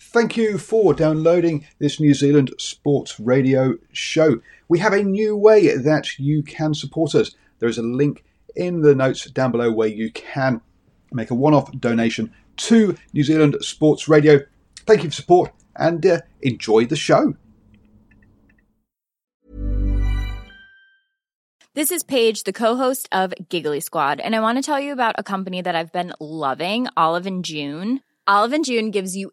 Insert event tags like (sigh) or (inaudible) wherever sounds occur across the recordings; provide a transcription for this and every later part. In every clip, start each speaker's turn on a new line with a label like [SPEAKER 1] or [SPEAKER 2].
[SPEAKER 1] Thank you for downloading this New Zealand Sports Radio show. We have a new way that you can support us. There is a link in the notes down below where you can make a one off donation to New Zealand Sports Radio. Thank you for support and uh, enjoy the show.
[SPEAKER 2] This is Paige, the co-host of Giggly Squad, and I want to tell you about a company that I've been loving, Olive and June. Olive and June gives you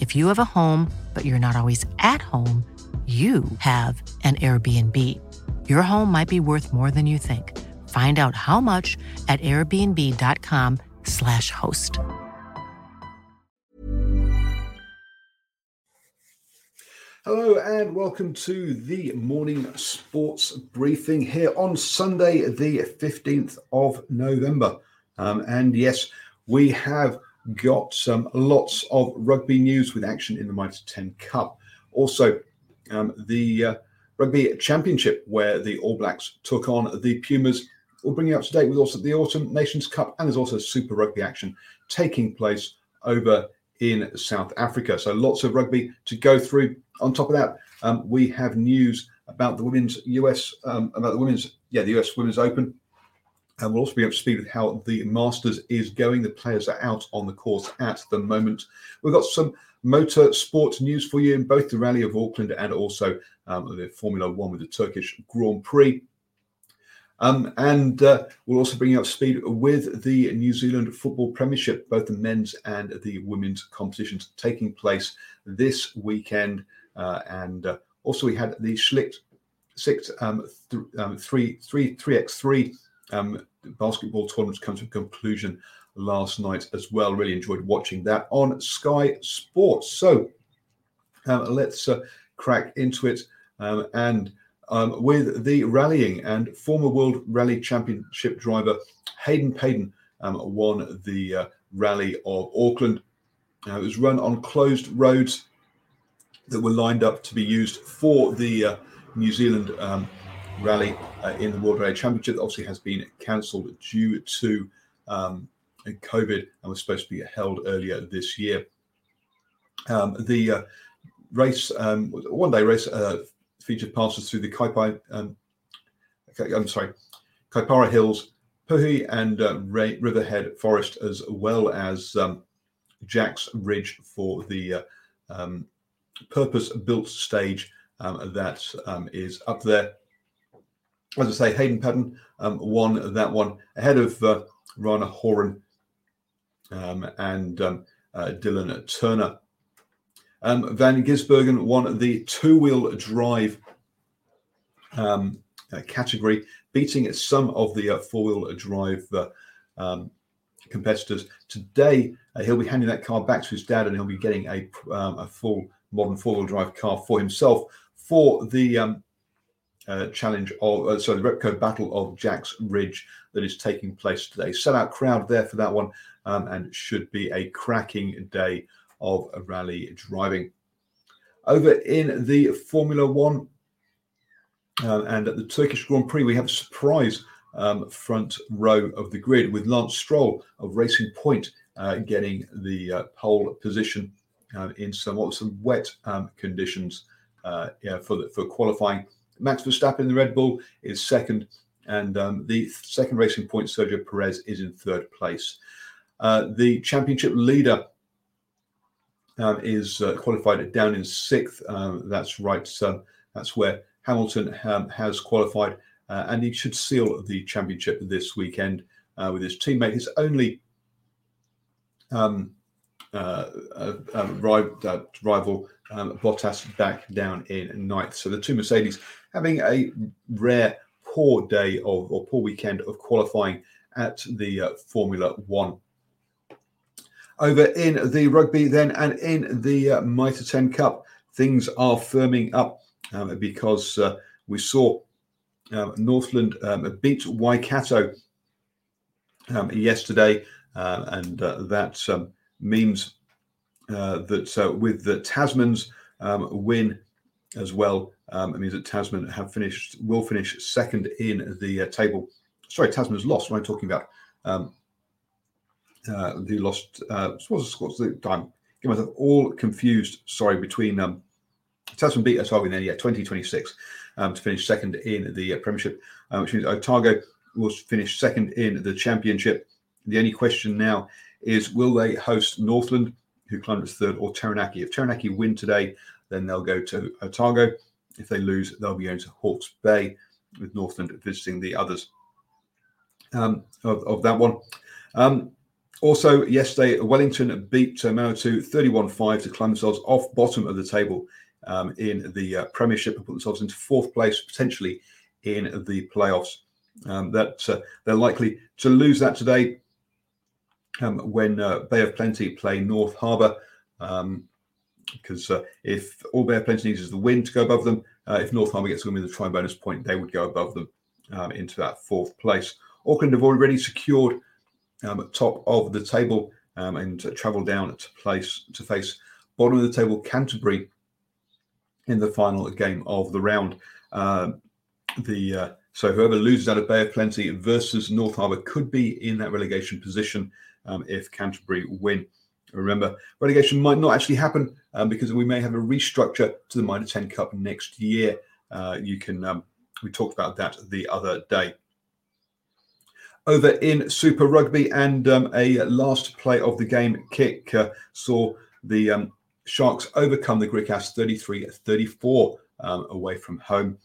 [SPEAKER 3] If you have a home, but you're not always at home, you have an Airbnb. Your home might be worth more than you think. Find out how much at airbnb.com/slash host.
[SPEAKER 1] Hello and welcome to the morning sports briefing here on Sunday, the 15th of November. Um, and yes, we have got some lots of rugby news with action in the Mitre 10 Cup. Also, um, the uh, Rugby Championship, where the All Blacks took on the Pumas. We'll bring you up to date with also the Autumn Nations Cup, and there's also Super Rugby action taking place over in South Africa. So lots of rugby to go through. On top of that, um, we have news about the women's US, um, about the women's, yeah, the US Women's Open. And we'll also be up to speed with how the Masters is going. The players are out on the course at the moment. We've got some motor sports news for you in both the Rally of Auckland and also um, the Formula One with the Turkish Grand Prix. Um, and uh, we'll also bring you up speed with the New Zealand Football Premiership, both the men's and the women's competitions taking place this weekend. Uh, and uh, also, we had the Schlicht six um, th- um, three three three x three um, basketball tournament come to a conclusion last night as well. Really enjoyed watching that on Sky Sports. So um, let's uh, crack into it. Um, and um, with the rallying and former World Rally Championship driver Hayden Paddon um, won the uh, Rally of Auckland. Uh, it was run on closed roads that were lined up to be used for the uh, New Zealand um, rally uh, in the World Rally Championship that obviously has been cancelled due to um, COVID and was supposed to be held earlier this year. Um, the uh, race, um, one day race, uh, featured passes through the Kaipai, um, I'm sorry, Kaipara Hills, Puhoi, and uh, Ray, Riverhead Forest, as well as um, Jack's Ridge for the uh, um, purpose-built stage um, that is up there. As I say, Hayden Paddon um, won that one ahead of uh, Raana Horan um, and um, uh, Dylan Turner. Um, Van Gisbergen won the two-wheel drive um, uh, category, beating some of the uh, four-wheel drive uh, um, competitors. Today, uh, he'll be handing that car back to his dad, and he'll be getting a, a full modern four-wheel drive car for himself for the uh, challenge of uh, sorry the Repco Battle of Jack's Ridge that is taking place today. Sellout crowd there for that one, um, and should be a cracking day of rally driving. Over in the Formula One uh, and at the Turkish Grand Prix, we have a surprise um, front row of the grid with Lance Stroll of Racing Point uh, getting the uh, pole position uh, in somewhat some wet um, conditions uh, yeah, for the, for qualifying. Max Verstappen in the Red Bull is second, And um, the second racing point, Sergio Perez, is in third place. Uh, the championship leader um, is uh, qualified down in sixth. Um, that's right. that's where Hamilton um, has qualified, uh, and he should seal the championship this weekend uh, with his teammate. His only um, uh, uh, rival, um, Bottas, back down in ninth. So the two Mercedes having a rare poor day of or poor weekend of qualifying at the Formula One over in the rugby then and in the uh, Mitre 10 Cup, things are firming up um, because uh, we saw um, Northland um, beat Waikato um, yesterday, uh, and uh, that um, means uh, that uh, with the Tasman's um, win as well, it means that Tasman have finished will finish second in the table. Sorry, Tasman's lost. What am I talking about? uh, who lost. Uh, what's, what's the time? Get myself all confused. Sorry, between um, Tasman beat Otago in yeah 2026 um, to finish second in the uh, Premiership, uh, which means Otago will finish second in the Championship. The only question now is will they host Northland, who climbed as third, or Taranaki? If Taranaki win today, then they'll go to Otago. If they lose, they'll be going to Hawke's Bay, with Northland visiting the others um, of, of that one. Um, also, yesterday, Wellington beat Manawatu 31 5 to climb themselves off bottom of the table um, in the uh, Premiership and put themselves into fourth place, potentially in the playoffs. Um, that uh, they're likely to lose that today um, when uh, Bay of Plenty play North Harbour. because um, uh, if all Bay of Plenty needs is the win to go above them, uh, if North Harbour gets to win the try bonus point, they would go above them um, into that fourth place. Auckland have already secured um, top of the table um, and travel down to place to face bottom of the table Canterbury in the final game of the round. Uh, the uh, so whoever loses out of Bay of Plenty versus North Harbour could be in that relegation position um, if Canterbury win. Remember, relegation might not actually happen um, because we may have a restructure to the Mitre 10 Cup next year. Uh, you can um, we talked about that the other day over in Super Rugby. And um, a last play of the game kick uh, saw the um, Sharks overcome the Griquas 33 34 um, away from home.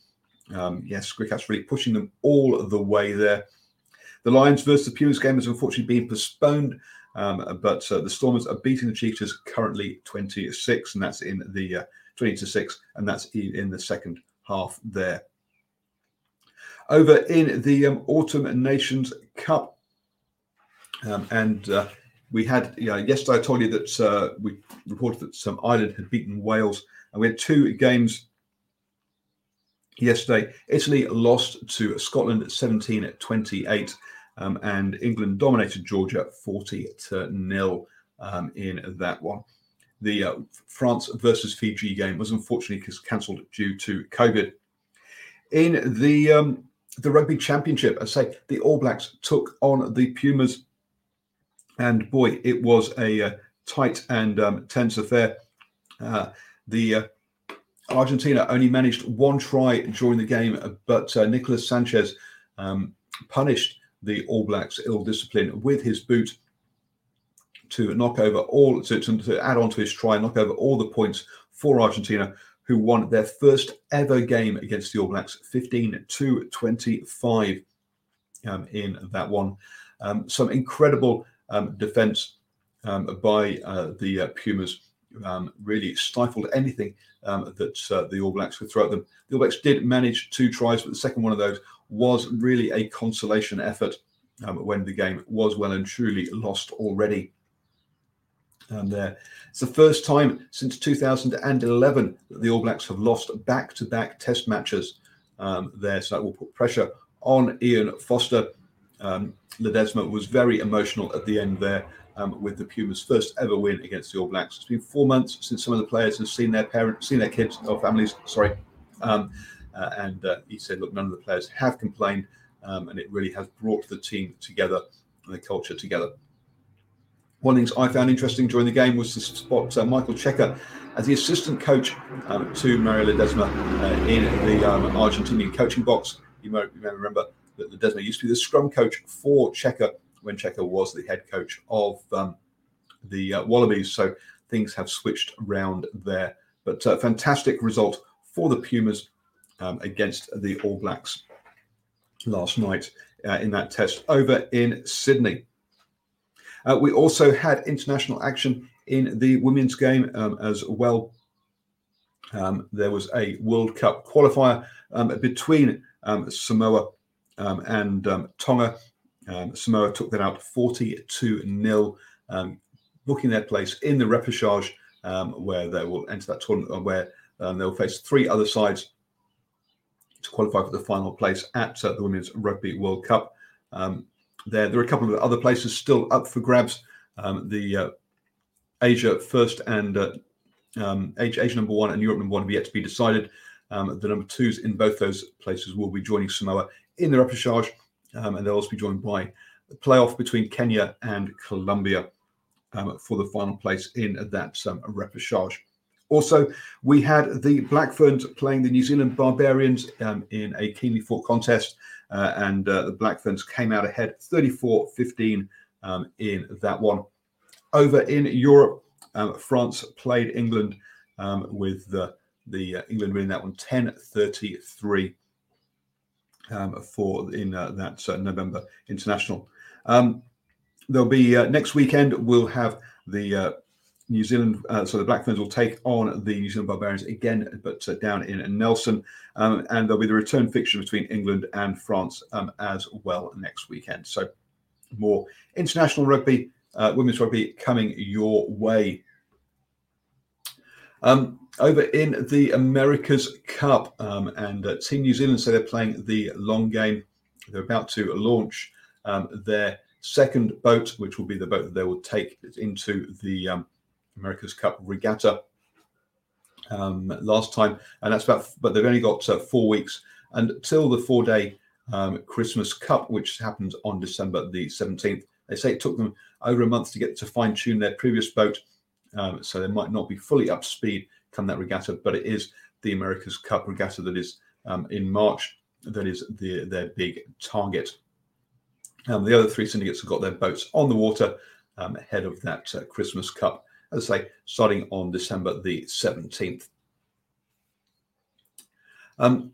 [SPEAKER 1] Yes, Griquas really pushing them all the way there. The Lions versus the Pumas game has unfortunately been postponed, um, but uh, the Stormers are beating the Cheetahs currently 26, and that's in the uh, 20 to 6, and that's in the second half there over in the um, Autumn Nations Cup. Um, and uh, we had, you know, yesterday I told you that uh, we reported that some Ireland had beaten Wales, and we had two games yesterday. Italy lost to Scotland 17 at 28, um, and England dominated Georgia 40 to nil um, in that one. The uh, France versus Fiji game was unfortunately cancelled due to COVID. In the um, the rugby championship, I say the All Blacks took on the Pumas, and boy, it was a, uh, tight and um, tense affair. Uh, the uh, Argentina only managed one try during the game, but uh, Nicolas Sanchez um, punished the All Blacks ill discipline with his boot to knock over all to, to, to add on to his try, knock over all the points for Argentina, who won their first ever game against the All Blacks, 15 to 25 um, in that one. Um, some incredible um, defense um, by uh, the uh, Pumas. Um, really stifled anything um, that uh, the All Blacks could throw at them. The All Blacks did manage two tries, but the second one of those was really a consolation effort when the game was well and truly lost already um, there. It's the first time since 2011 that the All Blacks have lost back to back test matches um, there. So that will put pressure on Ian Foster. Um, Ledesma was very emotional at the end there um, with the Pumas' first ever win against the All Blacks. It's been four months since some of the players have seen their parents, seen their kids or families, sorry. Um, uh, and uh, he said, look, none of the players have complained. Um, and it really has brought the team together and the culture together. One of the things I found interesting during the game was to spot uh, Michael Cheika as the assistant coach um, to Mario Ledesma uh, in the um, Argentinian coaching box. You may, remember that Ledesma used to be the scrum coach for Cheika when Cheika was the head coach of um, the uh, Wallabies. So things have switched around there. But uh, fantastic result for the Pumas um, against the All Blacks last night uh, in that test over in Sydney. Uh, we also had international action in the women's game um, as well. Um, there was a World Cup qualifier um, between um, Samoa um, and um, Samoa took that out 42 0, booking their place in the repechage where they will enter that tournament where they'll face three other sides to qualify for the final place at uh, the Women's Rugby World Cup. Um, there, there are a couple of other places still up for grabs. Um, the uh, Asia first and uh, um, Asia number one and Europe number one have yet to be decided. Um, the number twos in both those places will be joining Samoa in the repechage, um, and they'll also be joined by the playoff between Kenya and Colombia um, for the final place in that um, repechage. Also, we had the Black Ferns playing the New Zealand Barbarians um, in a keenly fought contest, uh, and uh, the Black Ferns came out ahead 34 15 um, in that one. Over in Europe, um, France played England with the, the uh, England winning that one 10 33 um, for in uh, that uh, November international. Um, there'll be uh, next weekend, we'll have the New Zealand, uh, so the Black Ferns will take on the New Zealand Barbarians again, but uh, down in Nelson. Um, and there'll be the return fixture between England and France um, as well next weekend. So more international rugby, uh, women's rugby coming your way. Um, over in the America's Cup, um, and uh, Team New Zealand say they're playing the long game. They're about to launch um, their second boat, which will be the boat that they will take into the um, America's Cup regatta um, last time, and that's about. But they've only got uh, four weeks until the four-day um, Christmas Cup, which happens on December the seventeenth. They say it took them over a month to get to fine-tune their previous boat, um, so they might not be fully up to speed come that regatta. But it is the America's Cup regatta that is um, in March. That is the, their big target. Um, the other three syndicates have got their boats on the water um, ahead of that uh, Christmas Cup as I say, starting on December the 17th. Um,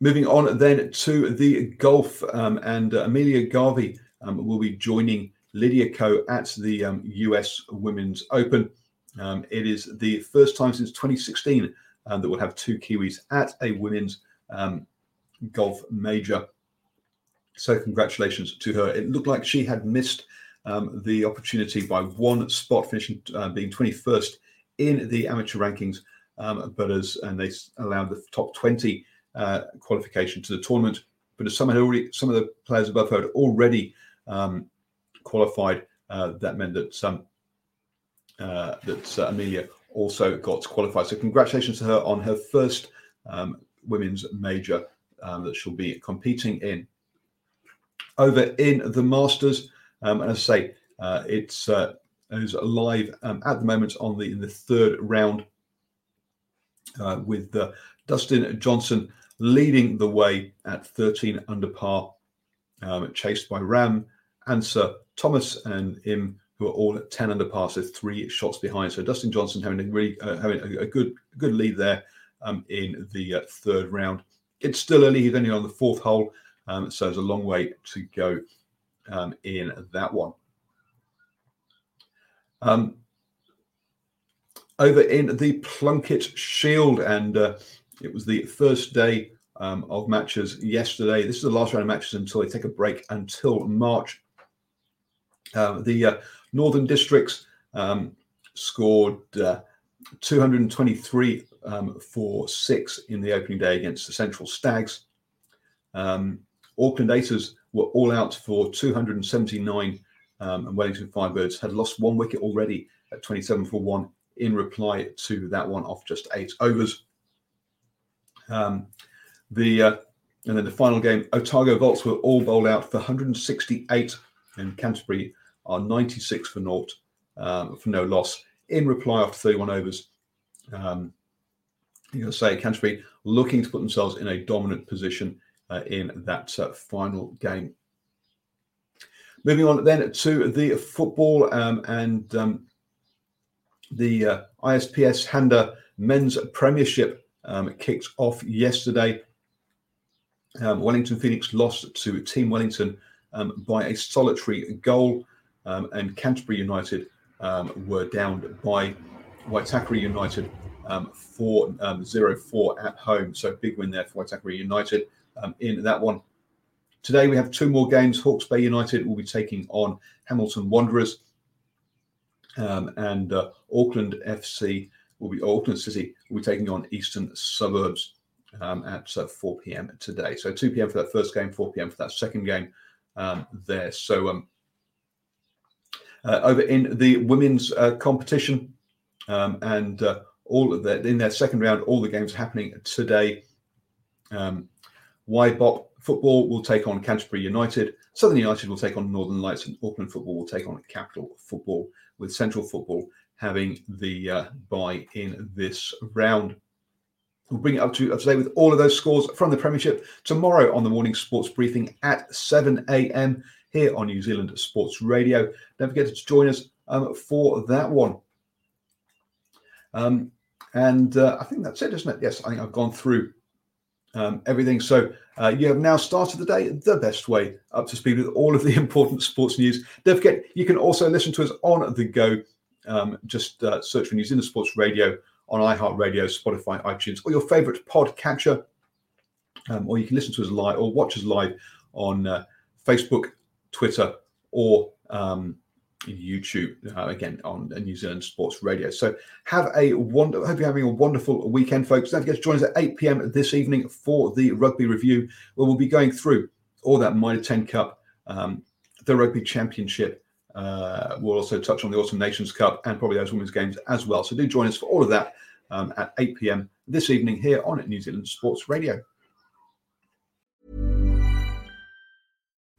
[SPEAKER 1] moving on then to the Gulf, um, and uh, Amelia Garvey will be joining Lydia Ko at the US um, Women's Open. Um, it is the first time since 2016 um, that we'll have two Kiwis at a women's golf major. So, congratulations to her. It looked like she had missed um, the opportunity by one spot, finishing uh, being 21st in the amateur rankings. Um, but as and they allowed the top 20 uh, qualification to the tournament. But as some had already, some of the players above her had already um, qualified, uh, that meant that uh, that uh, Amelia also got qualified. So congratulations to her on her first um, women's major um, that she'll be competing in. Over in the Masters, um, and as I say, uh, it's uh, is live um, at the moment on the in the third round uh, with Dustin Johnson leading the way at 13 under par, um, chased by Rahm, Ancer, Thomas, and Im, who are all at 10 under par, so three shots behind. So Dustin Johnson having a really uh, having a, a, good good lead there um, in the uh, third round. It's still early; he's only on the fourth hole, um, so there's a long way to go um, in that one. Um, over in the Plunket Shield, and uh, it was the first day um, of matches yesterday. This is the last round of matches until they take a break until March. Uh, the uh, Northern Districts um, scored uh, 223 um, for six in the opening day against the Central Stags. Um, Auckland Aces were all out for 279, um, and Wellington Firebirds had lost one wicket already at 27 for one in reply to that one off just eight overs. Um, the uh, and then the final game, Otago Volts were all bowled out for 168, and Canterbury are 96 for naught um, for no loss in reply after 31 overs. Um, you're going to say Canterbury looking to put themselves in a dominant position uh, in that uh, final game. Moving on then to the football um, and um, the uh, ISPS Handa Men's Premiership um, kicked off yesterday. Um, Wellington Phoenix lost to Team Wellington um, by a solitary goal, um, and Canterbury United were downed by Waitakere United um, 4 um, 0 4 at home. So big win there for Waitakere United um, in that one. Today we have two more games. Hawke's Bay United will be taking on Hamilton Wanderers, um, and uh, Auckland FC will be Auckland City will be taking on Eastern Suburbs um, at uh, 4 p.m. today. So 2 p.m. for that first game, 4 p.m. for that second game um, there. So um, over in the women's uh, competition, um, and uh, all of that in their second round, all the games happening today. Um, football will take on Canterbury United. Southern United will take on Northern Lights, and Auckland football will take on Capital Football, with Central Football having the uh, bye in this round. We'll bring it up to, up to date with all of those scores from the Premiership tomorrow on the morning sports briefing at 7 a.m. here on New Zealand Sports Radio. Don't forget to join us um, for that one. Um, and uh, I think that's it, isn't it? Yes, I think I've gone through um, everything. So uh, you have now started the day the best way up to speed with all of the (laughs) important sports news. Don't forget, you can also listen to us on the go. Um, just uh, search for New Zealand Sports Radio on iHeartRadio, Spotify, iTunes, or your favorite pod catcher. Um, or you can listen to us live or watch us live on uh, Facebook, Twitter, or um, YouTube uh, again on New Zealand Sports Radio. So have a wonder. Hope you're having a wonderful weekend, folks. Don't forget to join us at 8 p.m. this evening for the rugby review, where we'll be going through all that Mitre 10 Cup, um, the Rugby Championship. Uh, we'll also touch on the Autumn Nations Cup and probably those women's games as well. So do join us for all of that um, at 8 p.m. this evening here on New Zealand Sports Radio.